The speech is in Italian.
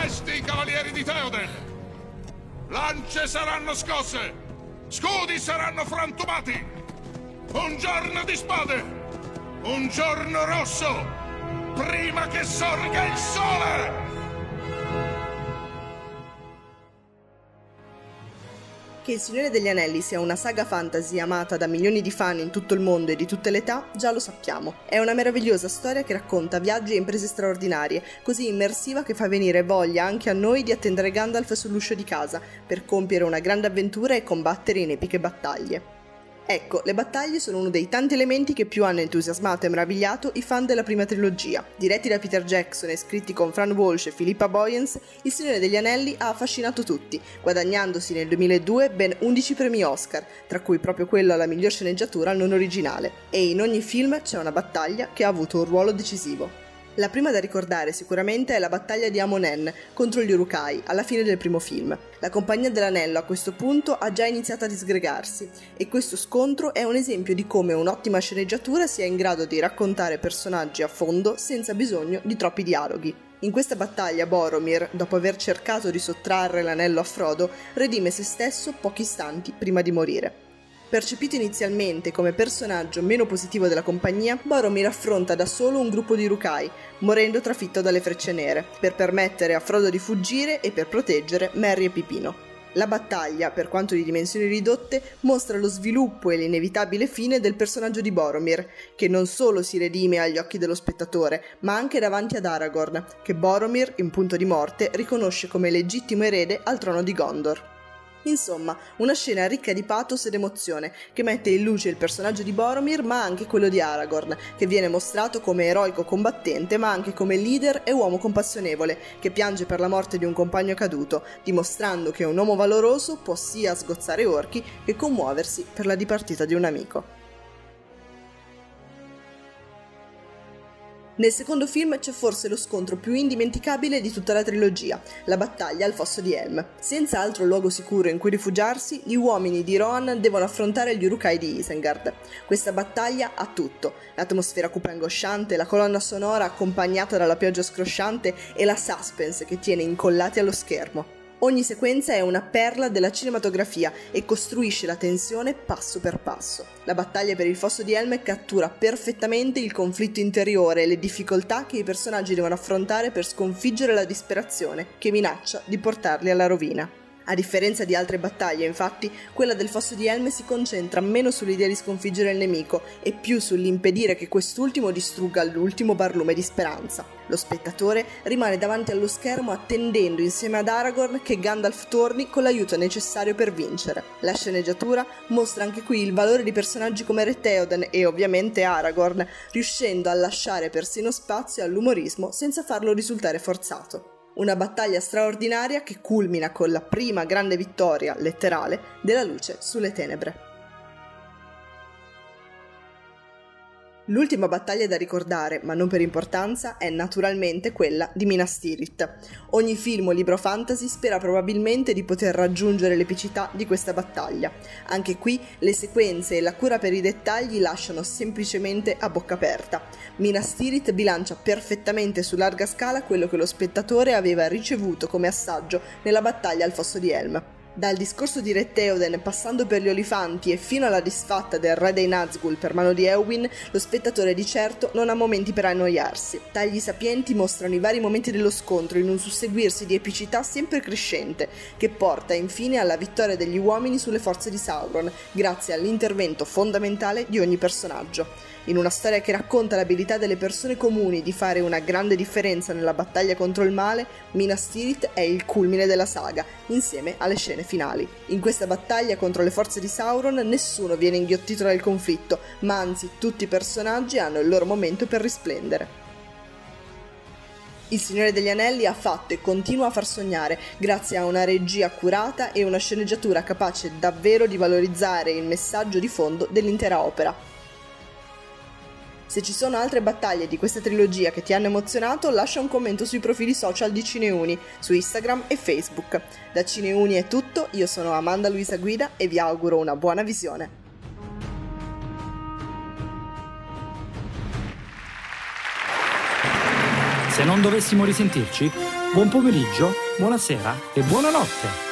Desti, cavalieri di Theoden! Lance saranno scosse! Scudi saranno frantumati! Un giorno di spade! Un giorno rosso! Prima che sorga il sole! Che Il Signore degli Anelli sia una saga fantasy amata da milioni di fan in tutto il mondo e di tutte le età, già lo sappiamo. È una meravigliosa storia che racconta viaggi e imprese straordinarie, così immersiva che fa venire voglia anche a noi di attendere Gandalf sull'uscio di casa, per compiere una grande avventura e combattere in epiche battaglie. Ecco, le battaglie sono uno dei tanti elementi che più hanno entusiasmato e meravigliato i fan della prima trilogia. Diretti da Peter Jackson e scritti con Fran Walsh e Philippa Boyens, Il Signore degli Anelli ha affascinato tutti, guadagnandosi nel 2002 ben 11 premi Oscar, tra cui proprio quello alla miglior sceneggiatura non originale. E in ogni film c'è una battaglia che ha avuto un ruolo decisivo. La prima da ricordare sicuramente è la battaglia di Amonen contro gli Urukai alla fine del primo film. La Compagnia dell'Anello a questo punto ha già iniziato a disgregarsi e questo scontro è un esempio di come un'ottima sceneggiatura sia in grado di raccontare personaggi a fondo senza bisogno di troppi dialoghi. In questa battaglia Boromir, dopo aver cercato di sottrarre l'anello a Frodo, redime se stesso pochi istanti prima di morire. Percepito inizialmente come personaggio meno positivo della compagnia, Boromir affronta da solo un gruppo di Rukai, morendo trafitto dalle frecce nere, per permettere a Frodo di fuggire e per proteggere Merry e Pipino. La battaglia, per quanto di dimensioni ridotte, mostra lo sviluppo e l'inevitabile fine del personaggio di Boromir, che non solo si redime agli occhi dello spettatore, ma anche davanti ad Aragorn, che Boromir, in punto di morte, riconosce come legittimo erede al trono di Gondor. Insomma, una scena ricca di pathos ed emozione, che mette in luce il personaggio di Boromir, ma anche quello di Aragorn, che viene mostrato come eroico combattente, ma anche come leader e uomo compassionevole, che piange per la morte di un compagno caduto, dimostrando che un uomo valoroso può sia sgozzare orchi che commuoversi per la dipartita di un amico. Nel secondo film c'è forse lo scontro più indimenticabile di tutta la trilogia, la battaglia al fosso di Helm. Senza altro luogo sicuro in cui rifugiarsi, gli uomini di Rohan devono affrontare gli Urukai di Isengard. Questa battaglia ha tutto: l'atmosfera cupa e angosciante, la colonna sonora accompagnata dalla pioggia scrosciante e la suspense che tiene incollati allo schermo. Ogni sequenza è una perla della cinematografia e costruisce la tensione passo per passo. La battaglia per il fosso di Helm cattura perfettamente il conflitto interiore e le difficoltà che i personaggi devono affrontare per sconfiggere la disperazione che minaccia di portarli alla rovina. A differenza di altre battaglie, infatti, quella del fosso di Helm si concentra meno sull'idea di sconfiggere il nemico e più sull'impedire che quest'ultimo distrugga l'ultimo barlume di speranza. Lo spettatore rimane davanti allo schermo attendendo insieme ad Aragorn che Gandalf torni con l'aiuto necessario per vincere. La sceneggiatura mostra anche qui il valore di personaggi come Re Theoden e ovviamente Aragorn, riuscendo a lasciare persino spazio all'umorismo senza farlo risultare forzato. Una battaglia straordinaria che culmina con la prima grande vittoria letterale della luce sulle tenebre. L'ultima battaglia da ricordare, ma non per importanza, è naturalmente quella di Minas Tirith. Ogni film o libro fantasy spera probabilmente di poter raggiungere l'epicità di questa battaglia. Anche qui le sequenze e la cura per i dettagli lasciano semplicemente a bocca aperta. Minas Tirith bilancia perfettamente su larga scala quello che lo spettatore aveva ricevuto come assaggio nella battaglia al fosso di Helm. Dal discorso di Re Theoden passando per gli olifanti e fino alla disfatta del re dei Nazgûl per mano di Eowyn, lo spettatore di certo non ha momenti per annoiarsi. Tagli sapienti mostrano i vari momenti dello scontro in un susseguirsi di epicità sempre crescente, che porta infine alla vittoria degli uomini sulle forze di Sauron, grazie all'intervento fondamentale di ogni personaggio. In una storia che racconta l'abilità delle persone comuni di fare una grande differenza nella battaglia contro il male, Minas Tirith è il culmine della saga, insieme alle scene finali. In questa battaglia contro le forze di Sauron nessuno viene inghiottito dal conflitto, ma anzi tutti i personaggi hanno il loro momento per risplendere. Il Signore degli Anelli ha fatto e continua a far sognare, grazie a una regia curata e una sceneggiatura capace davvero di valorizzare il messaggio di fondo dell'intera opera. Se ci sono altre battaglie di questa trilogia che ti hanno emozionato, lascia un commento sui profili social di Cineuni, su Instagram e Facebook. Da Cineuni è tutto, io sono Amanda Luisa Guida e vi auguro una buona visione. Se non dovessimo risentirci, buon pomeriggio, buonasera e buonanotte.